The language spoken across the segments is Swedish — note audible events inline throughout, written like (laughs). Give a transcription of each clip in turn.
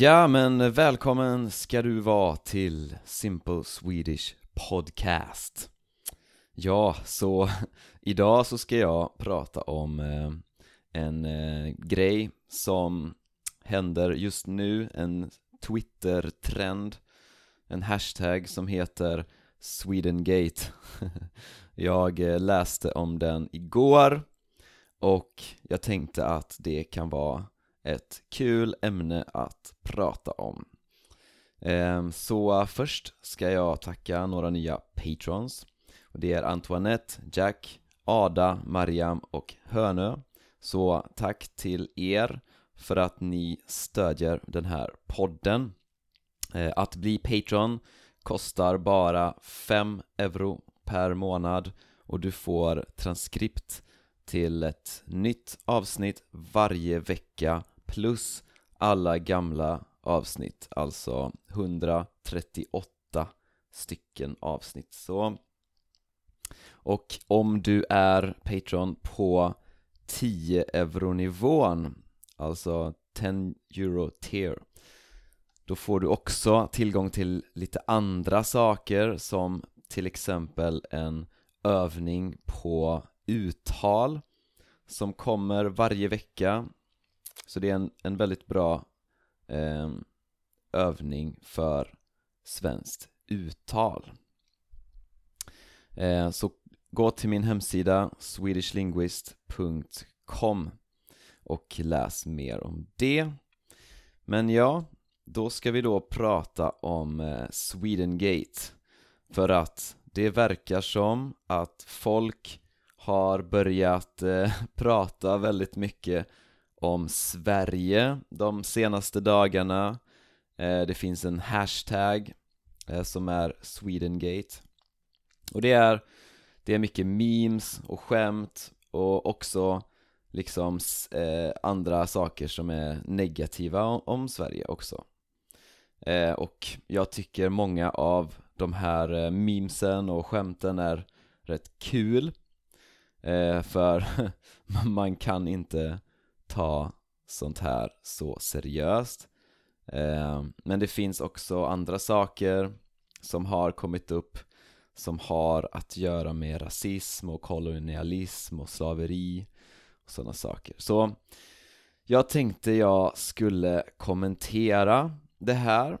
Ja, men välkommen ska du vara till Simple Swedish Podcast. Ja, så (laughs) idag så ska jag prata om eh, en eh, grej som händer just nu, en Twitter-trend En hashtag som heter Swedengate. (laughs) Jag eh, läste om den igår och jag tänkte att det kan vara ett kul ämne att prata om. Ehm, så först ska jag tacka några nya patrons. Det är Antoinette, Jack, Ada, Mariam och Hönö. Så tack till er för att ni stödjer den här podden. Ehm, att bli Patreon kostar bara 5 euro per månad och du får transkript till ett nytt avsnitt varje vecka plus alla gamla avsnitt, alltså 138 stycken avsnitt. Så och om du är Patreon på 10 euro-nivån, alltså 10 euro tier då får du också tillgång till lite andra saker som till exempel en övning på uttal som kommer varje vecka så det är en, en väldigt bra eh, övning för svenskt uttal. Eh, Så gå till min hemsida swedishlinguist.com och läs mer om det. Men ja, då ska vi då prata om eh, Swedengate. För att det verkar som att folk har börjat eh, (laughs) prata väldigt mycket om Sverige de senaste dagarna. Eh, det finns en hashtag eh, som är Swedengate. Och det är, det är mycket memes och skämt och också liksom eh, andra saker som är negativa om Sverige också. Eh, Och jag tycker många av de här eh, memesen och skämten är rätt kul. Eh, för (laughs) man kan inte ta sånt här så seriöst. Eh, Men det finns också andra saker som har kommit upp som har att göra med rasism och kolonialism och slaveri och sådana saker. Så jag tänkte jag skulle kommentera det här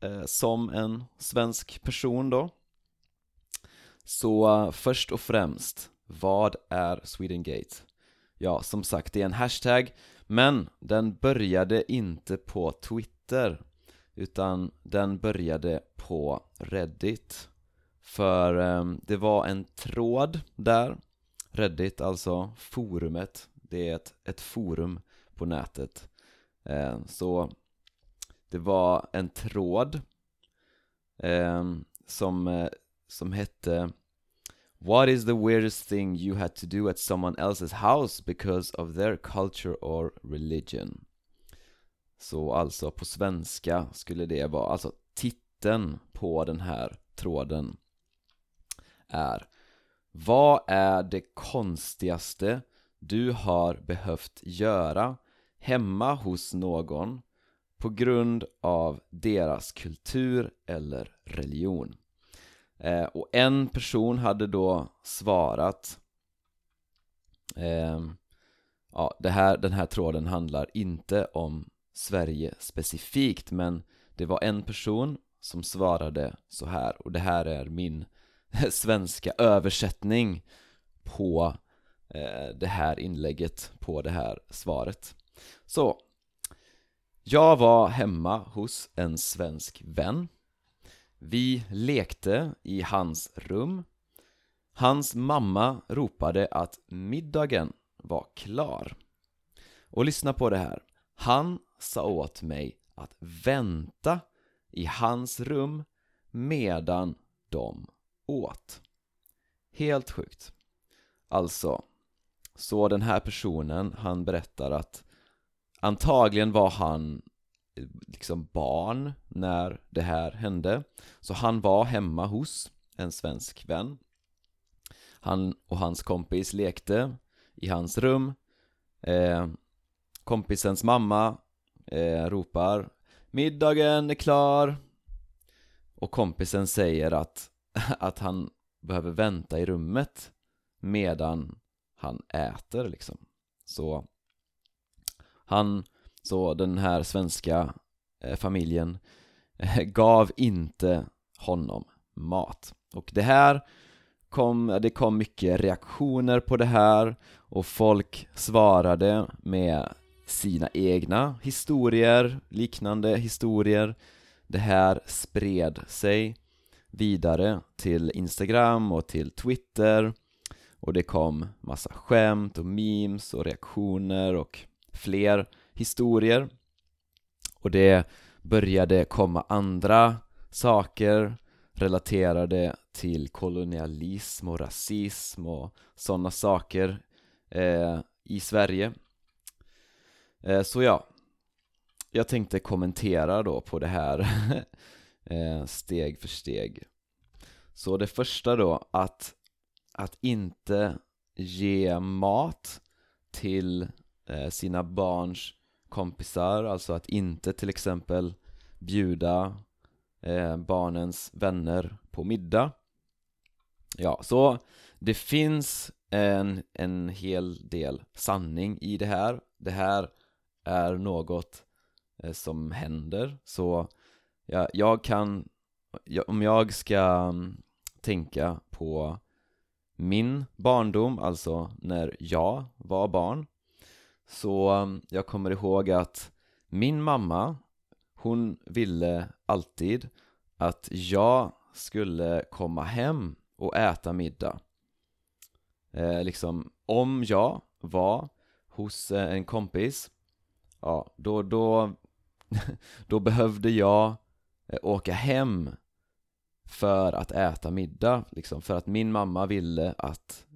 eh, som en svensk person då. Så eh, först och främst, vad är Swedengate? Ja, som sagt, det är en hashtag Men den började inte på Twitter Utan den började på Reddit. För eh, det var en tråd där Reddit, alltså forumet Det är ett, ett forum på nätet. Eh, Så det var en tråd eh, som, eh, som hette What is the weirdest thing you had to do at someone else's house because of their culture or religion? Så alltså på svenska skulle det vara, alltså titeln på den här tråden är Vad är det konstigaste du har behövt göra hemma hos någon på grund av deras kultur eller religion? Eh, och en person hade då svarat eh, Ja, det här, den här tråden handlar inte om Sverige specifikt men det var en person som svarade så här och det här är min (laughs) svenska översättning på eh, det här inlägget, på det här svaret. Så Jag var hemma hos en svensk vän vi lekte i hans rum. Hans mamma ropade att middagen var klar. Och lyssna på det här. Han sa åt mig att vänta i hans rum medan de åt. Helt sjukt. Alltså, så den här personen, han berättar att Antagligen var han eh, liksom barn när det här hände. Så han var hemma hos en svensk vän. Han och hans kompis lekte i hans rum. Eh, Kompisens mamma eh, ropar Middagen är klar. Och kompisen säger att, (laughs) att han behöver vänta i rummet Medan han äter liksom. Så Han, så den här svenska eh, familjen (laughs) gav inte honom mat Och det här kom, det kom mycket reaktioner på det här och folk svarade med sina egna historier, liknande historier. Det här spred sig vidare till Instagram och till Twitter och det kom massa skämt och memes och reaktioner och fler historier och det började komma andra saker relaterade till kolonialism och rasism och sådana saker eh, i Sverige. Eh, Så ja, jag tänkte kommentera då på det här (laughs) eh, steg för steg. Så det första då, att, att inte ge mat till eh, sina barns kompisar, alltså att inte till exempel bjuda eh, barnens vänner på middag. Ja, så det finns en, en hel del sanning i det här. Det här är något eh, som händer. Så ja, jag kan, jag, om jag ska mm, tänka på min barndom, alltså när jag var barn så um, jag kommer ihåg att min mamma hon ville alltid att jag skulle komma hem och äta middag. Eh, Liksom, om jag var hos eh, en kompis Ja, då, då, (laughs) då behövde jag eh, åka hem för att äta middag liksom, för att min mamma ville att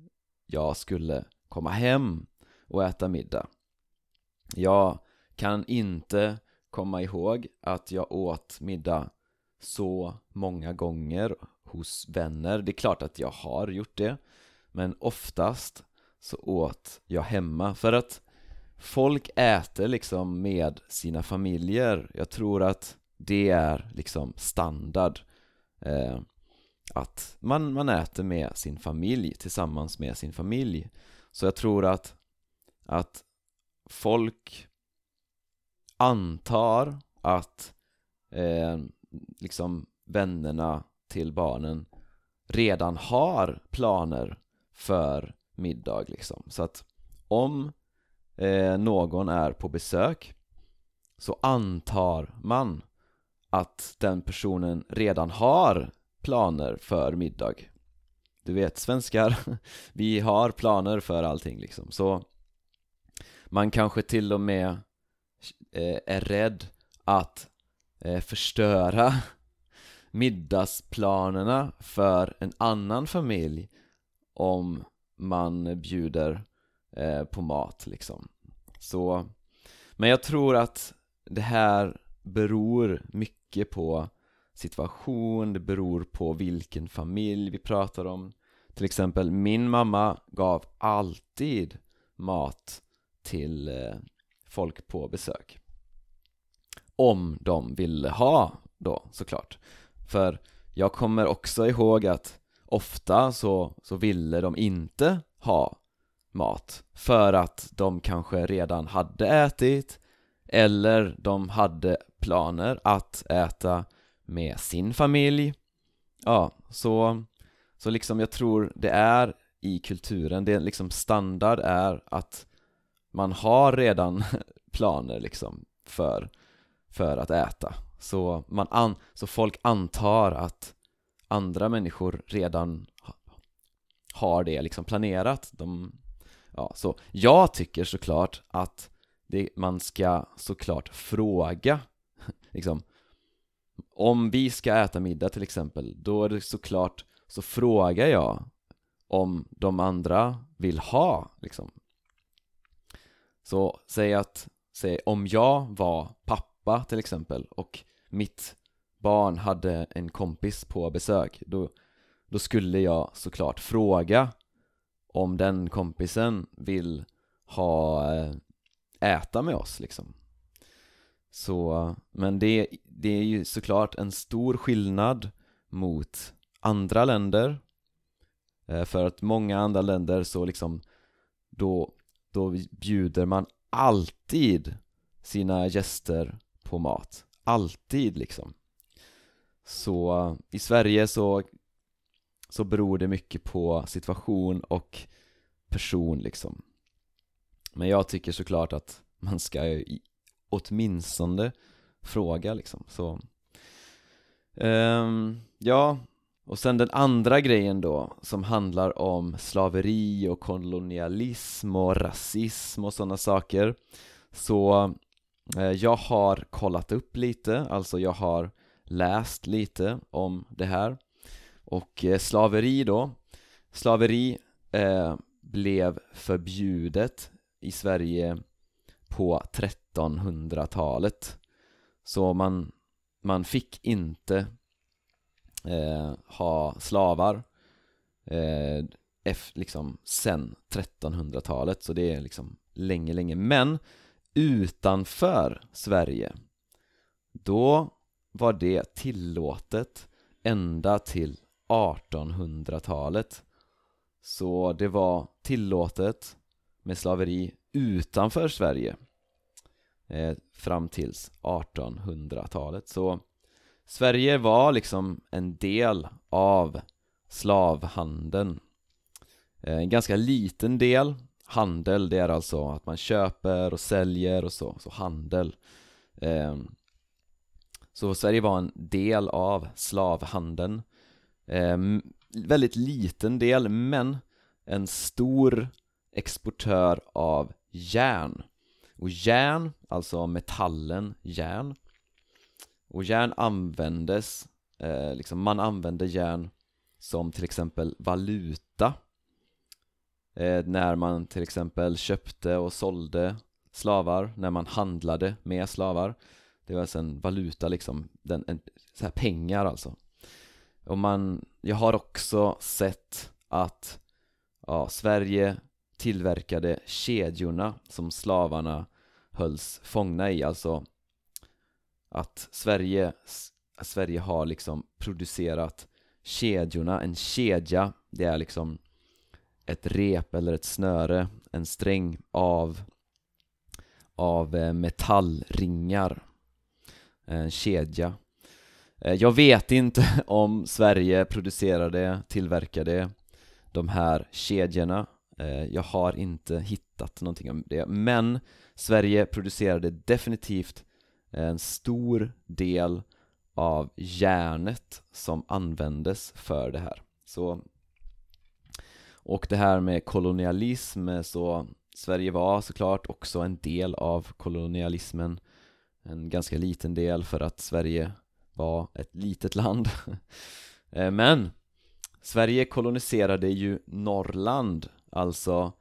jag skulle komma hem och äta middag. Jag kan inte komma ihåg att jag åt middag så många gånger hos vänner. Det är klart att jag har gjort det Men oftast så åt jag hemma. För att folk äter liksom med sina familjer. Jag tror att det är liksom standard eh, Att man, man äter med sin familj, tillsammans med sin familj. Så jag tror att, att folk antar att eh, liksom vännerna till barnen redan har planer för middag liksom. Så att om eh, någon är på besök så antar man att den personen redan har planer för middag. Du vet, svenskar, (laughs) vi har planer för allting liksom. Så man kanske till och med eh, är rädd att eh, förstöra (laughs) middagsplanerna för en annan familj om man bjuder eh, på mat liksom. Så, men jag tror att det här beror mycket på situation, det beror på vilken familj vi pratar om. Till exempel min mamma gav alltid mat till eh, folk på besök. Om de ville ha då såklart. För jag kommer också ihåg att ofta så, så ville de inte ha mat För att de kanske redan hade ätit Eller de hade planer att äta med sin familj. Ja, så, så liksom jag tror det är i kulturen, det är liksom standard är att man har redan (laughs) planer liksom för för att äta. Så, man an, så folk antar att andra människor redan har det liksom planerat. De, ja, så Jag tycker såklart att det, man ska såklart fråga (laughs) liksom Om vi ska äta middag till exempel, då är det såklart så frågar jag om de andra vill ha liksom så säg att, säg om jag var pappa till exempel och mitt barn hade en kompis på besök då, då skulle jag såklart fråga om den kompisen vill ha eh, äta med oss liksom. Så, men det, det är ju såklart en stor skillnad mot andra länder eh, För att många andra länder så liksom då, då bjuder man alltid sina gäster på mat. Alltid liksom. Så i Sverige så så beror det mycket på situation och person liksom. Men jag tycker såklart att man ska åtminstone fråga liksom, så um, Ja, och sen den andra grejen då som handlar om slaveri och kolonialism och rasism och sådana saker. Så eh, jag har kollat upp lite, alltså jag har läst lite om det här. Och eh, slaveri då. Slaveri eh, blev förbjudet i Sverige på 1300-talet Så man, man fick inte eh, ha slavar. Eh, F, liksom sen 1300-talet så det är liksom länge, länge. Men utanför Sverige Då var det tillåtet ända till 1800-talet Så det var tillåtet med slaveri utanför Sverige eh, fram tills 1800-talet så Sverige var liksom en del av slavhandeln. Eh, en ganska liten del. Handel, det är alltså att man köper och säljer och så, så handel. Ehm, så Sverige var en del av slavhandeln. Ehm, väldigt liten del, men en stor exportör av järn. Och järn, alltså metallen järn och järn användes, eh, liksom man använde järn som till exempel valuta eh, När man till exempel köpte och sålde slavar, när man handlade med slavar. Det var alltså en valuta liksom, den, en, så här pengar alltså. Och man, jag har också sett att ja, Sverige tillverkade kedjorna som slavarna hölls fångna i, alltså att Sverige, Sverige har liksom producerat kedjorna, en kedja, det är liksom ett rep eller ett snöre, en sträng av av eh, metallringar. En kedja. Eh, jag vet inte (laughs) om Sverige producerade, tillverkade de här kedjorna. Eh, jag har inte hittat någonting om det, men Sverige producerade definitivt en stor del av järnet som användes för det här. Så Och det här med kolonialism, så Sverige var såklart också en del av kolonialismen En ganska liten del för att Sverige var ett litet land. (laughs) Men Sverige koloniserade ju Norrland alltså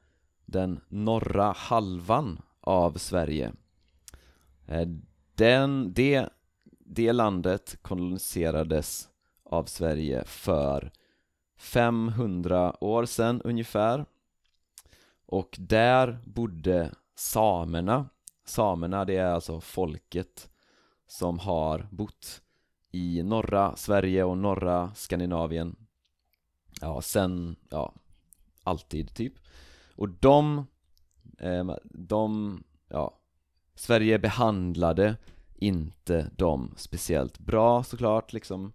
den norra halvan av Sverige den, det, det landet koloniserades av Sverige för 500 år sedan ungefär. Och där bodde samerna. Samerna det är alltså folket som har bott i norra Sverige och norra Skandinavien. Ja, sen, ja, alltid typ. Och de, eh, de, ja Sverige behandlade inte de speciellt bra såklart liksom.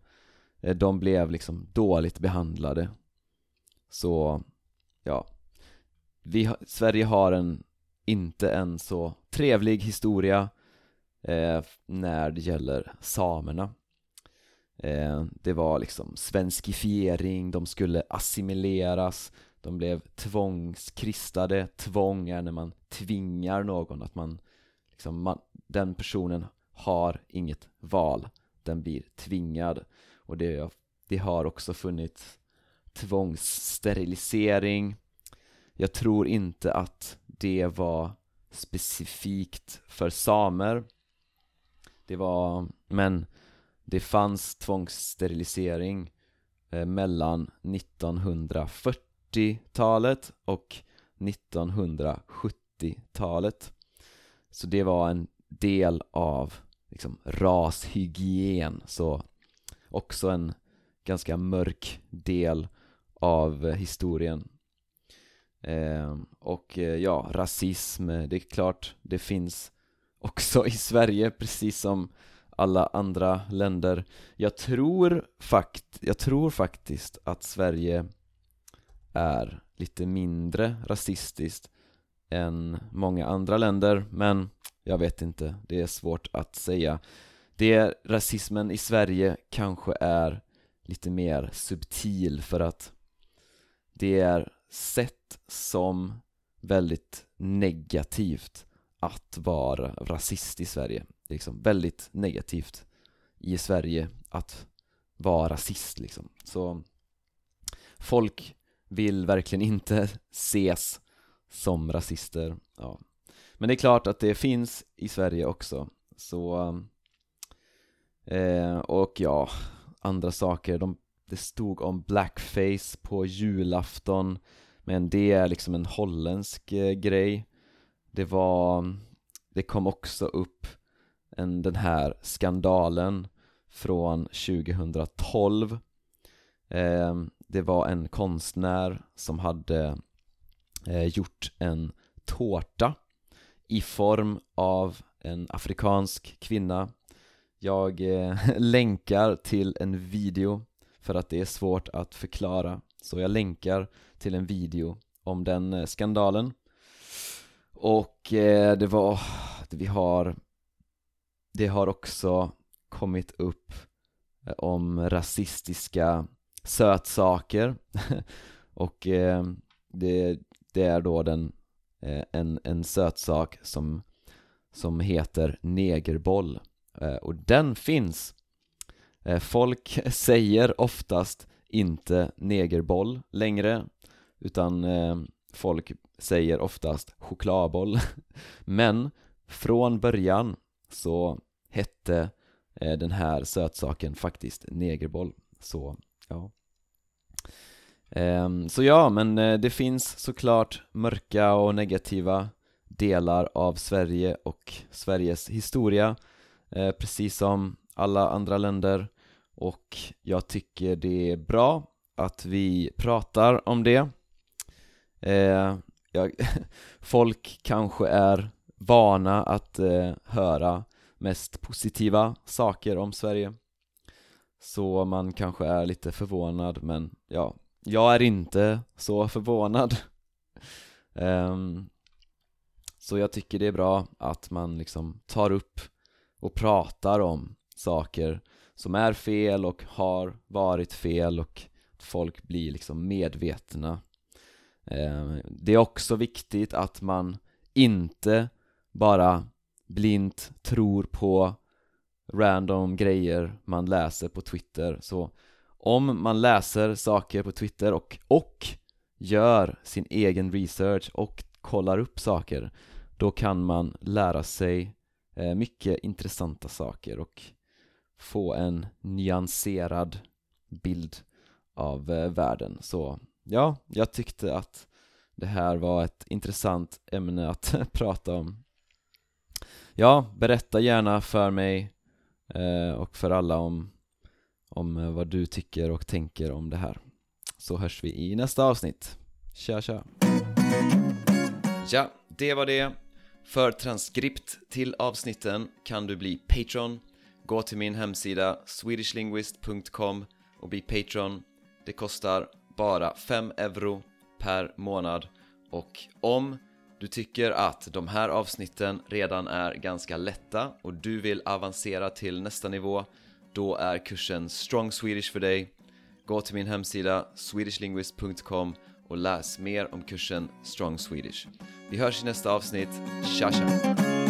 Eh, de blev liksom dåligt behandlade. Så, ja. Vi, Sverige har en, inte en så trevlig historia eh, när det gäller samerna. Eh, Det var liksom svenskifiering, de skulle assimileras de blev tvångskristade, tvång är när man tvingar någon att man, liksom man, den personen har inget val, den blir tvingad. Och det, det har också funnits tvångssterilisering. Jag tror inte att det var specifikt för samer. Det var, men det fanns tvångssterilisering eh, mellan 1940-talet och 1970-talet Så det var en del av liksom rashygien, så också en ganska mörk del av historien. Eh, Och eh, ja, rasism, eh, det är klart det finns också i Sverige precis som alla andra länder. Jag tror, fakt jag tror faktiskt att Sverige är lite mindre rasistiskt än många andra länder men jag vet inte, det är svårt att säga. Det, Rasismen i Sverige kanske är lite mer subtil för att det är sett som väldigt negativt att vara rasist i Sverige. Det är liksom väldigt negativt i Sverige att vara rasist liksom. Så folk vill verkligen inte (laughs) ses som rasister ja. Men det är klart att det finns i Sverige också Så eh, Och ja, andra saker. De, Det stod om blackface på julafton Men det är liksom en holländsk eh, grej. Det var Det kom också upp en, den här skandalen från 2012 eh, Det var en konstnär som hade Eh, gjort en tårta i form av en afrikansk kvinna. Jag eh, (laughs) länkar till en video för att det är svårt att förklara. Så jag länkar till en video om den eh, skandalen. Och eh, det var, vi har Det har också kommit upp eh, om rasistiska sötsaker. (laughs) Och eh, det, det är då den Eh, en, en sötsak som, som heter negerboll. Eh, och den finns. Eh, Folk (laughs) säger oftast inte negerboll längre utan eh, folk säger oftast chokladboll. (laughs) Men från början så hette eh, den här sötsaken faktiskt negerboll. Så ja. Ehm, så ja, men eh, det finns såklart mörka och negativa delar av Sverige och Sveriges historia eh, Precis som alla andra länder. Och jag tycker det är bra att vi pratar om det. Eh, (laughs) folk kanske är vana att höra mest positiva saker om Sverige. Så man kanske är lite förvånad men ja, jag är inte så förvånad. Um, (laughs) Så jag tycker det är bra att man liksom tar upp och pratar om saker som är fel och har varit fel och folk blir liksom medvetna. Um, Det är också viktigt att man inte bara blint tror på random grejer man läser på Twitter. Så om man läser saker på Twitter och, och gör sin egen research och kollar upp saker då kan man lära sig eh, mycket intressanta saker och få en nyanserad bild av eh, världen. Så ja, jag tyckte att det här var ett intressant ämne att (laughs) prata om. Ja, berätta gärna för mig eh, och för alla om om eh, vad du tycker och tänker om det här. Så hörs vi i nästa avsnitt. Tja tja. Ja, det var det. För transkript till avsnitten kan du bli Patreon. Gå till min hemsida swedishlinguist.com och bli Patreon. Det kostar bara 5 euro per månad. Och om du tycker att de här avsnitten redan är ganska lätta och du vill avancera till nästa nivå då är kursen Strong Swedish för dig. Gå till min hemsida swedishlinguist.com och läs mer om kursen Strong Swedish. Vi hörs i nästa avsnitt. Tja tja!